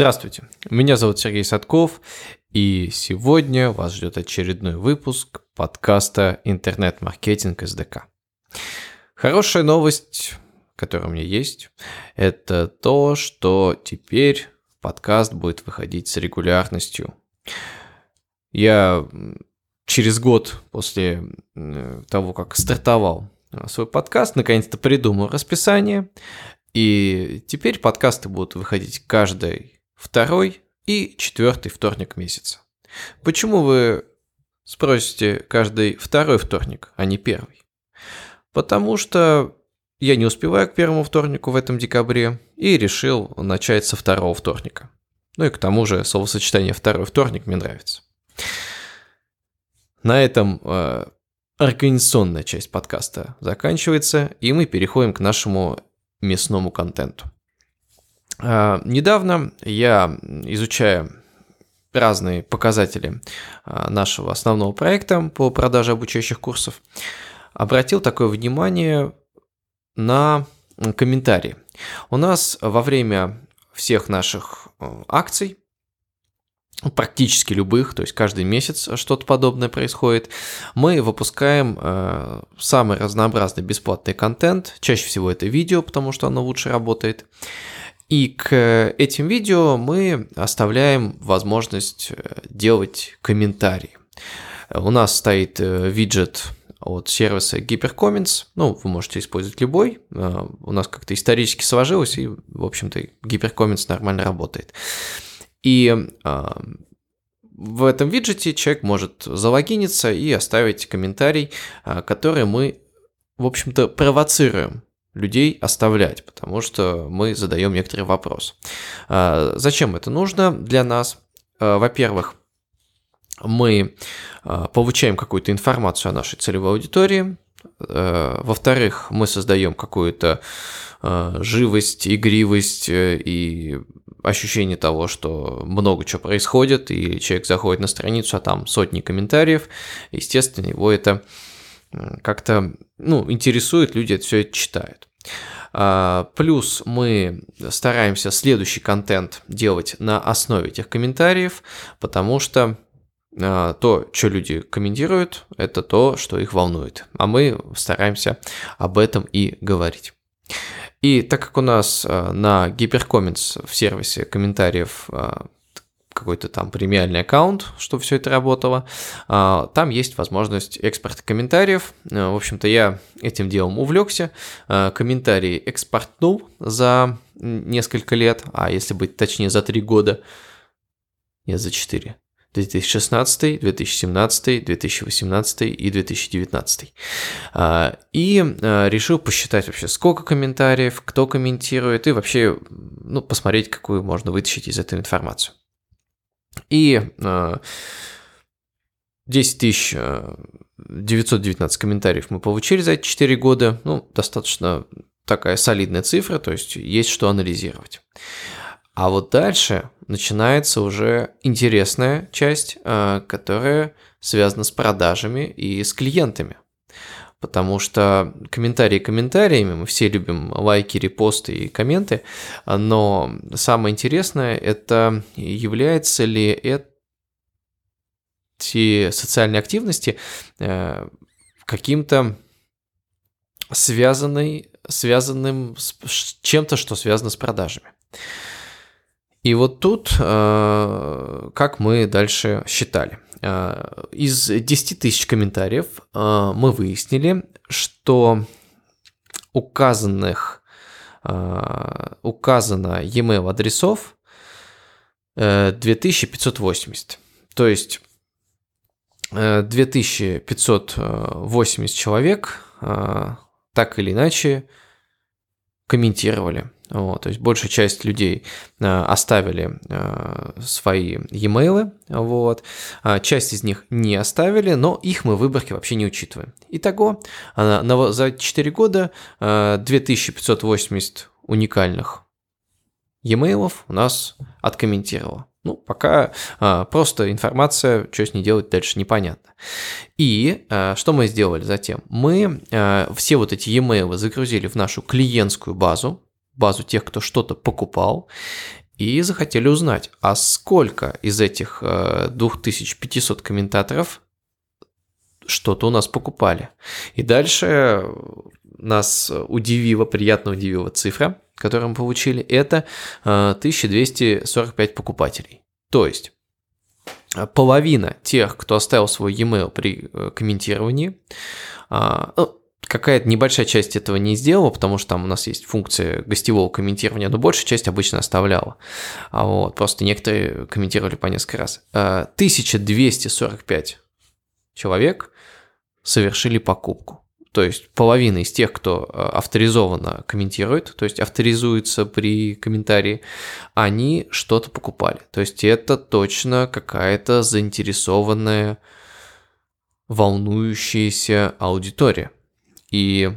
Здравствуйте, меня зовут Сергей Садков, и сегодня вас ждет очередной выпуск подкаста «Интернет-маркетинг СДК». Хорошая новость, которая у меня есть, это то, что теперь подкаст будет выходить с регулярностью. Я через год после того, как стартовал свой подкаст, наконец-то придумал расписание, и теперь подкасты будут выходить каждый второй и четвертый вторник месяца. Почему вы спросите каждый второй вторник, а не первый? Потому что я не успеваю к первому вторнику в этом декабре и решил начать со второго вторника. Ну и к тому же словосочетание «второй вторник» мне нравится. На этом э, организационная часть подкаста заканчивается, и мы переходим к нашему мясному контенту. А, недавно я, изучая разные показатели а, нашего основного проекта по продаже обучающих курсов, обратил такое внимание на комментарии. У нас во время всех наших э, акций, практически любых, то есть каждый месяц что-то подобное происходит, мы выпускаем э, самый разнообразный бесплатный контент, чаще всего это видео, потому что оно лучше работает, и к этим видео мы оставляем возможность э, делать комментарии. У нас стоит э, виджет от сервиса HyperComments. Ну, вы можете использовать любой. Э, у нас как-то исторически сложилось, и, в общем-то, HyperComments нормально работает. И в этом виджете человек может залогиниться и оставить комментарий, который мы, в общем-то, провоцируем людей оставлять, потому что мы задаем некоторый вопрос. А, зачем это нужно для нас? А, во-первых, мы а, получаем какую-то информацию о нашей целевой аудитории. Во-вторых, мы создаем какую-то живость, игривость э, и ощущение того, что много чего происходит, и человек заходит на страницу, а там сотни комментариев. Естественно, его это как-то ну, интересует, люди это все это читают. А, плюс мы стараемся следующий контент делать на основе этих комментариев, потому что а, то, что люди комментируют, это то, что их волнует. А мы стараемся об этом и говорить. И так как у нас а, на HyperComments в сервисе комментариев какой-то там премиальный аккаунт, чтобы все это работало. А, там есть возможность экспорта комментариев. А, в общем-то, я этим делом увлекся. А, комментарии экспортнул за несколько лет, а если быть точнее, за три года. Нет, за четыре. 2016, 2017, 2018 и 2019. И решил посчитать вообще, сколько комментариев, кто комментирует, и вообще ну, посмотреть, какую можно вытащить из этой информацию. И 10 тысяч 919 комментариев мы получили за эти 4 года. Ну, достаточно такая солидная цифра, то есть есть что анализировать. А вот дальше начинается уже интересная часть, э, которая связана с продажами и с клиентами. Потому что комментарии комментариями, мы все любим лайки, репосты и комменты, но самое интересное это является ли эти социальные активности э, каким-то связанный, связанным с чем-то, что связано с продажами. И вот тут, э, как мы дальше считали – Э, из 10 тысяч комментариев э, мы выяснили, что указанных указано e-mail адресов 2580. То есть 2580 человек так или иначе комментировали вот, то есть большая часть людей э, оставили э, свои e-mail, вот. А часть из них не оставили, но их мы в выборке вообще не учитываем. Итого, на, за 4 года 2580 э, уникальных e-mail у нас откомментировало. Ну, пока а, просто информация, что с ней делать дальше непонятно. И а, что мы сделали затем? Мы а, все вот эти e-mail загрузили в нашу клиентскую базу, базу тех, кто что-то покупал. и захотели узнать, а сколько из этих 2500 комментаторов что-то у нас покупали. И дальше нас удивила, приятно удивила цифра, которую мы получили, это 1245 покупателей. То есть половина тех, кто оставил свой e-mail при э, комментировании, а, ну, какая-то небольшая часть этого не сделала, потому что там у нас есть функция гостевого комментирования, но большая часть обычно оставляла. А вот, просто некоторые комментировали по несколько раз. 1245 а, человек совершили покупку то есть половина из тех, кто э, авторизованно комментирует, то есть авторизуется при комментарии, они что-то покупали. То есть это точно какая-то заинтересованная, волнующаяся аудитория. И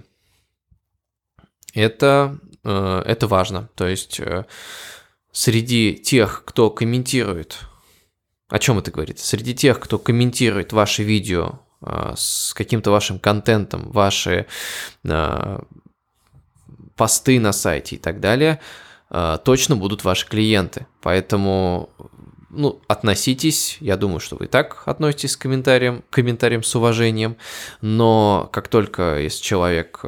это, э, это важно. То есть э, среди тех, кто комментирует, о чем это говорит? Среди тех, кто комментирует ваши видео с каким-то вашим контентом, ваши а, посты на сайте и так далее, а, точно будут ваши клиенты. Поэтому ну, относитесь, я думаю, что вы и так относитесь к комментариям, к комментариям с уважением, но как только если человек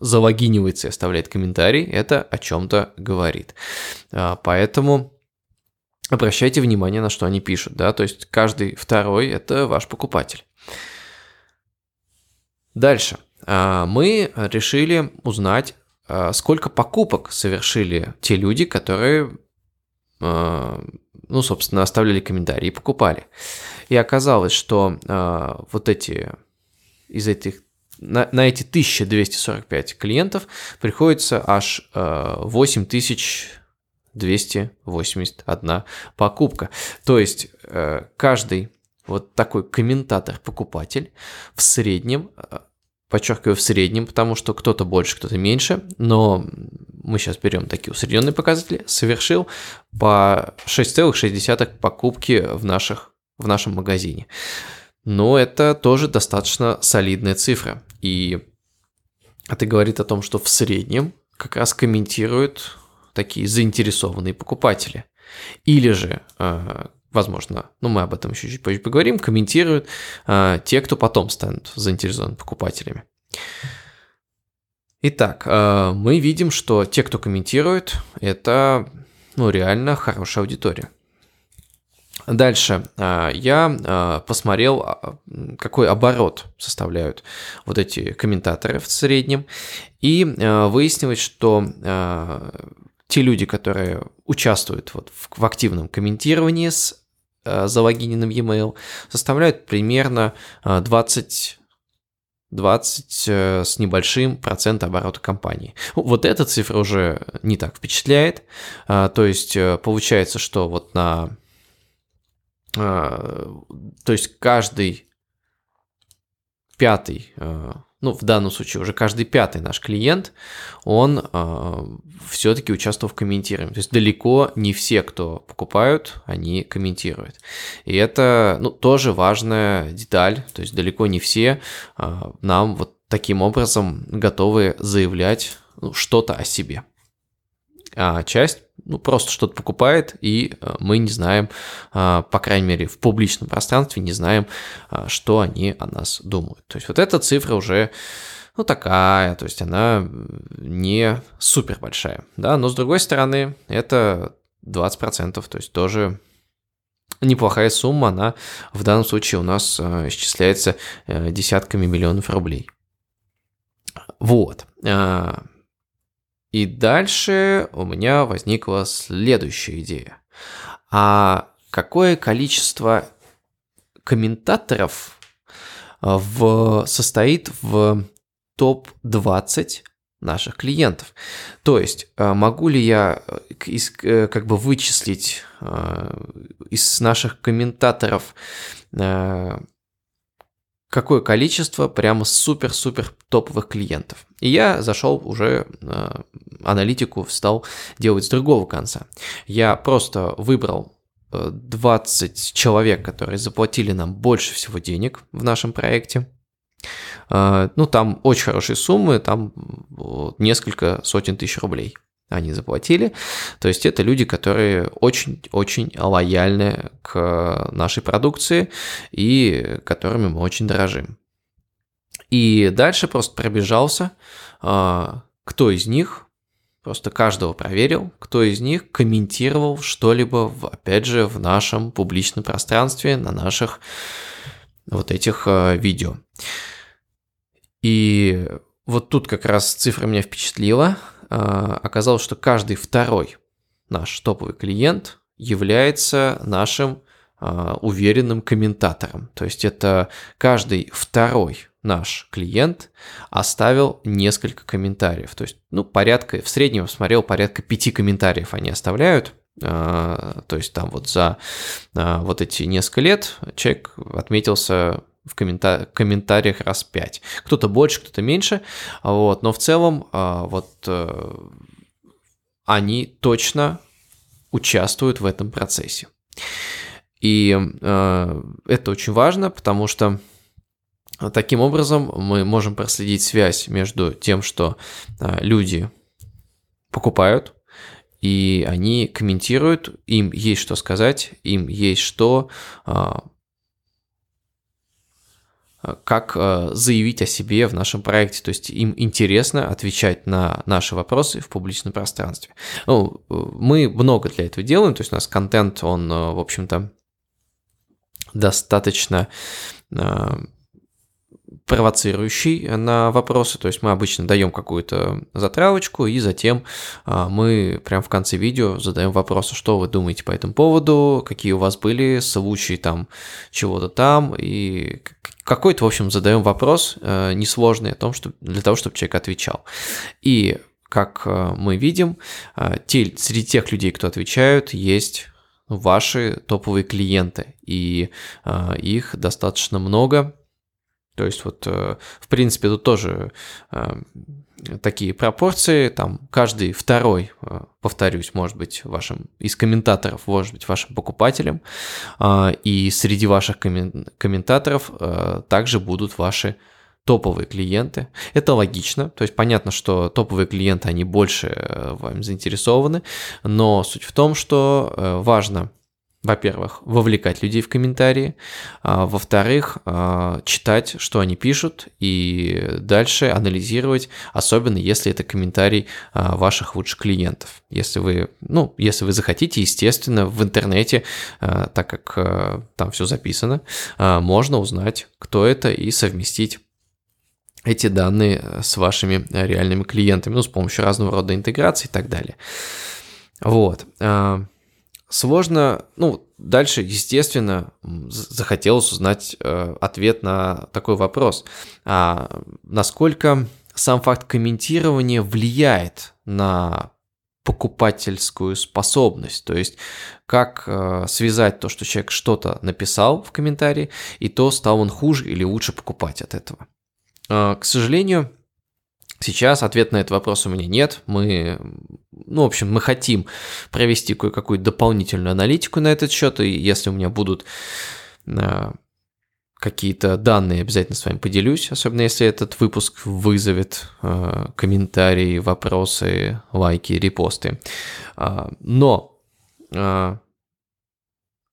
залогинивается и оставляет комментарий, это о чем-то говорит. Поэтому обращайте внимание, на что они пишут, да, то есть каждый второй – это ваш покупатель. Дальше. А, мы решили узнать, а, сколько покупок совершили те люди, которые, а, ну, собственно, оставляли комментарии и покупали. И оказалось, что вот эти, из этих на, на эти 1245 клиентов приходится аж 8000 281 покупка. То есть э, каждый вот такой комментатор-покупатель в среднем, э, подчеркиваю в среднем, потому что кто-то больше, кто-то меньше, но мы сейчас берем такие усредненные показатели, совершил по 6,6 покупки в, наших, в нашем магазине. Но это тоже достаточно солидная цифра. И это говорит о том, что в среднем как раз комментируют такие заинтересованные покупатели. Или же, э, возможно, ну мы об этом еще чуть позже поговорим, комментируют э, те, кто потом станут заинтересованными покупателями. Итак, э, мы видим, что те, кто комментирует, это ну, реально хорошая аудитория. Дальше я посмотрел, какой оборот составляют вот эти комментаторы в среднем, и выяснилось, что те люди, которые участвуют вот в, в активном комментировании с э, залогиненным e-mail, составляют примерно 20 э, 20 э, с небольшим процент оборота компании. Вот эта цифра уже не так впечатляет. Э, то есть получается, что вот на... То есть каждый пятый ну, в данном случае уже каждый пятый наш клиент, он э, все-таки участвовал в комментировании. То есть далеко не все, кто покупают, они комментируют. И это, ну, тоже важная деталь. То есть далеко не все э, нам вот таким образом готовы заявлять ну, что-то о себе. А часть ну, просто что-то покупает, и э, мы не знаем, э, по крайней мере, в публичном пространстве не знаем, э, что они о нас думают. То есть вот эта цифра уже, ну, такая, то есть она не супер большая, да, но с другой стороны, это 20%, то есть тоже неплохая сумма, она в данном случае у нас исчисляется десятками миллионов рублей. Вот. И дальше у меня возникла следующая идея. А какое количество комментаторов а, в, состоит в топ-20 наших клиентов. То есть, а, могу ли я э, из, э, как бы вычислить из наших комментаторов какое количество прямо супер-супер топовых клиентов. И я зашел уже э, аналитику, стал делать с другого конца. Я просто выбрал 20 э, человек, которые заплатили нам больше всего денег в нашем проекте. Э, ну, там очень хорошие суммы, там несколько сотен тысяч рублей. Они заплатили. То есть это люди, которые очень-очень лояльны к нашей продукции и которыми мы очень дорожим. И дальше просто пробежался, а, кто из них, просто каждого проверил, кто из них комментировал что-либо, опять же, в нашем публичном пространстве, на наших вот этих а, видео. И вот тут как раз цифра меня впечатлила. А, оказалось, что каждый второй наш топовый клиент является нашим а, уверенным комментатором. То есть это каждый второй наш клиент оставил несколько комментариев. То есть, ну, порядка, в среднем смотрел, порядка пяти комментариев они оставляют. А, то есть там вот за вот эти несколько лет человек отметился в коммента- комментариях раз 5. Кто-то больше, кто-то меньше, вот, но в целом а, вот э, они точно участвуют в этом процессе. И э, это очень важно, потому что таким образом мы можем проследить связь между тем, что э, люди покупают, и они комментируют, им есть что сказать, им есть что Э, как э, заявить о себе в нашем проекте. То есть им интересно отвечать на наши вопросы в публичном пространстве. Ну, э, мы много для этого делаем, то есть у нас контент, он, в общем-то, достаточно провоцирующий на вопросы, то есть мы обычно даем какую-то затравочку, и затем а, мы прямо в конце видео задаем вопросы, что вы думаете по этому поводу, какие у вас были случаи там чего-то там, и какой-то, в общем, задаем вопрос э, несложный о том, что, для того, чтобы человек отвечал. И как э, мы видим, э, те, среди тех людей, кто отвечают, есть ваши топовые клиенты, и их достаточно много, то есть вот, э, в принципе, тут тоже э, такие пропорции, там каждый второй, э, повторюсь, может быть вашим из комментаторов, может быть вашим покупателем, и среди ваших комментаторов также будут ваши топовые клиенты. Это логично, то есть понятно, что топовые клиенты, они больше вам заинтересованы, но суть в том, что важно во-первых, вовлекать людей в комментарии, а, во-вторых, а, читать, что они пишут, и дальше анализировать, особенно если это комментарий а, ваших лучших клиентов. Если вы, ну, если вы захотите, естественно, в интернете, так как там все записано, можно узнать, кто это, и совместить эти данные с вашими реальными клиентами, ну, с помощью разного рода интеграции и так далее. Вот сложно, ну, дальше, естественно, захотелось узнать э, ответ на такой вопрос. А насколько сам факт комментирования влияет на покупательскую способность, то есть как э, связать то, что человек что-то написал в комментарии, и то, стал он хуже или лучше покупать от этого. Э, к сожалению, Сейчас ответ на этот вопрос у меня нет. Мы, ну, в общем, мы хотим провести кое-какую дополнительную аналитику на этот счет, и если у меня будут э, какие-то данные, обязательно с вами поделюсь, особенно если этот выпуск вызовет э, комментарии, вопросы, лайки, репосты. Э, но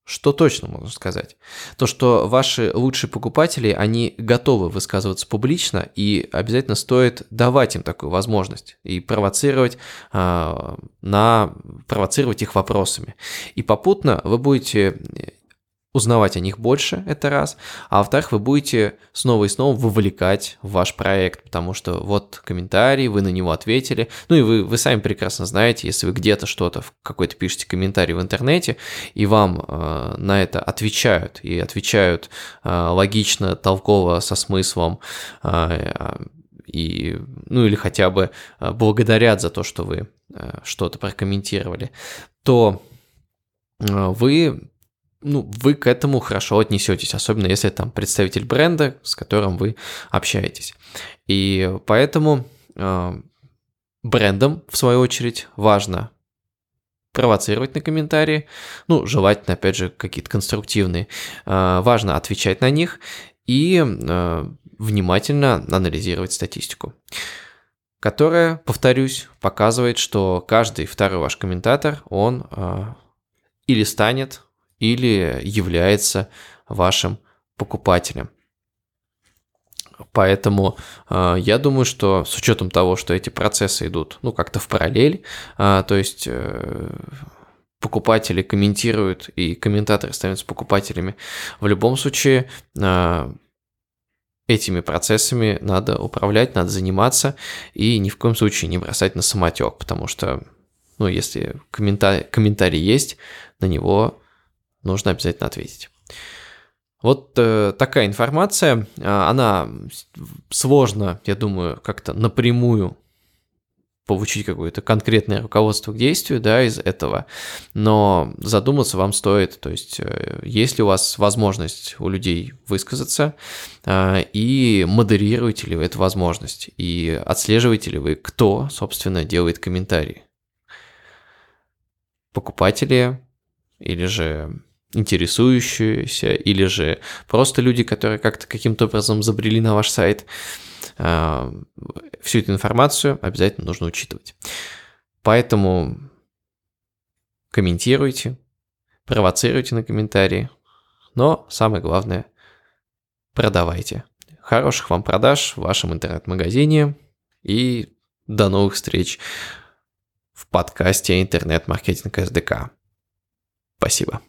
что точно можно сказать? То, что ваши лучшие покупатели, они готовы высказываться публично, и обязательно стоит давать им такую возможность и провоцировать, э, на, провоцировать их вопросами. И попутно вы будете узнавать о них больше, это раз, а во-вторых, вы будете снова и снова вовлекать в ваш проект, потому что вот комментарий, вы на него ответили, ну и вы, вы сами прекрасно знаете, если вы где-то что-то, какой-то пишете комментарий в интернете, и вам э, на это отвечают, и отвечают э, логично, толково, со смыслом, э, и, ну или хотя бы э, благодарят за то, что вы э, что-то прокомментировали, то э, вы ну, вы к этому хорошо отнесетесь, особенно если там представитель бренда, с которым вы общаетесь. И поэтому э, брендам, в свою очередь, важно провоцировать на комментарии, ну, желательно, опять же, какие-то конструктивные, э, важно отвечать на них и э, внимательно анализировать статистику. которая, повторюсь, показывает, что каждый второй ваш комментатор, он э, или станет, или является вашим покупателем. Поэтому э, я думаю, что с учетом того, что эти процессы идут, ну, как-то в параллель, э, то есть э, покупатели комментируют и комментаторы становятся покупателями, в любом случае э, этими процессами надо управлять, надо заниматься и ни в коем случае не бросать на самотек, потому что, ну, если комментарий, комментарий есть, на него нужно обязательно ответить. Вот э, такая информация, а, она сложно, я думаю, как-то напрямую получить какое-то конкретное руководство к действию, да, из этого, но задуматься вам стоит, то есть э, есть ли у вас возможность у людей высказаться, э, и модерируете ли вы эту возможность, и отслеживаете ли вы, кто, собственно, делает комментарии. Покупатели или же интересующиеся, или же просто люди, которые как-то каким-то образом забрели на ваш сайт. А, всю эту информацию обязательно нужно учитывать. Поэтому комментируйте, провоцируйте на комментарии, но самое главное – продавайте. Хороших вам продаж в вашем интернет-магазине и до новых встреч в подкасте «Интернет-маркетинг СДК». Спасибо.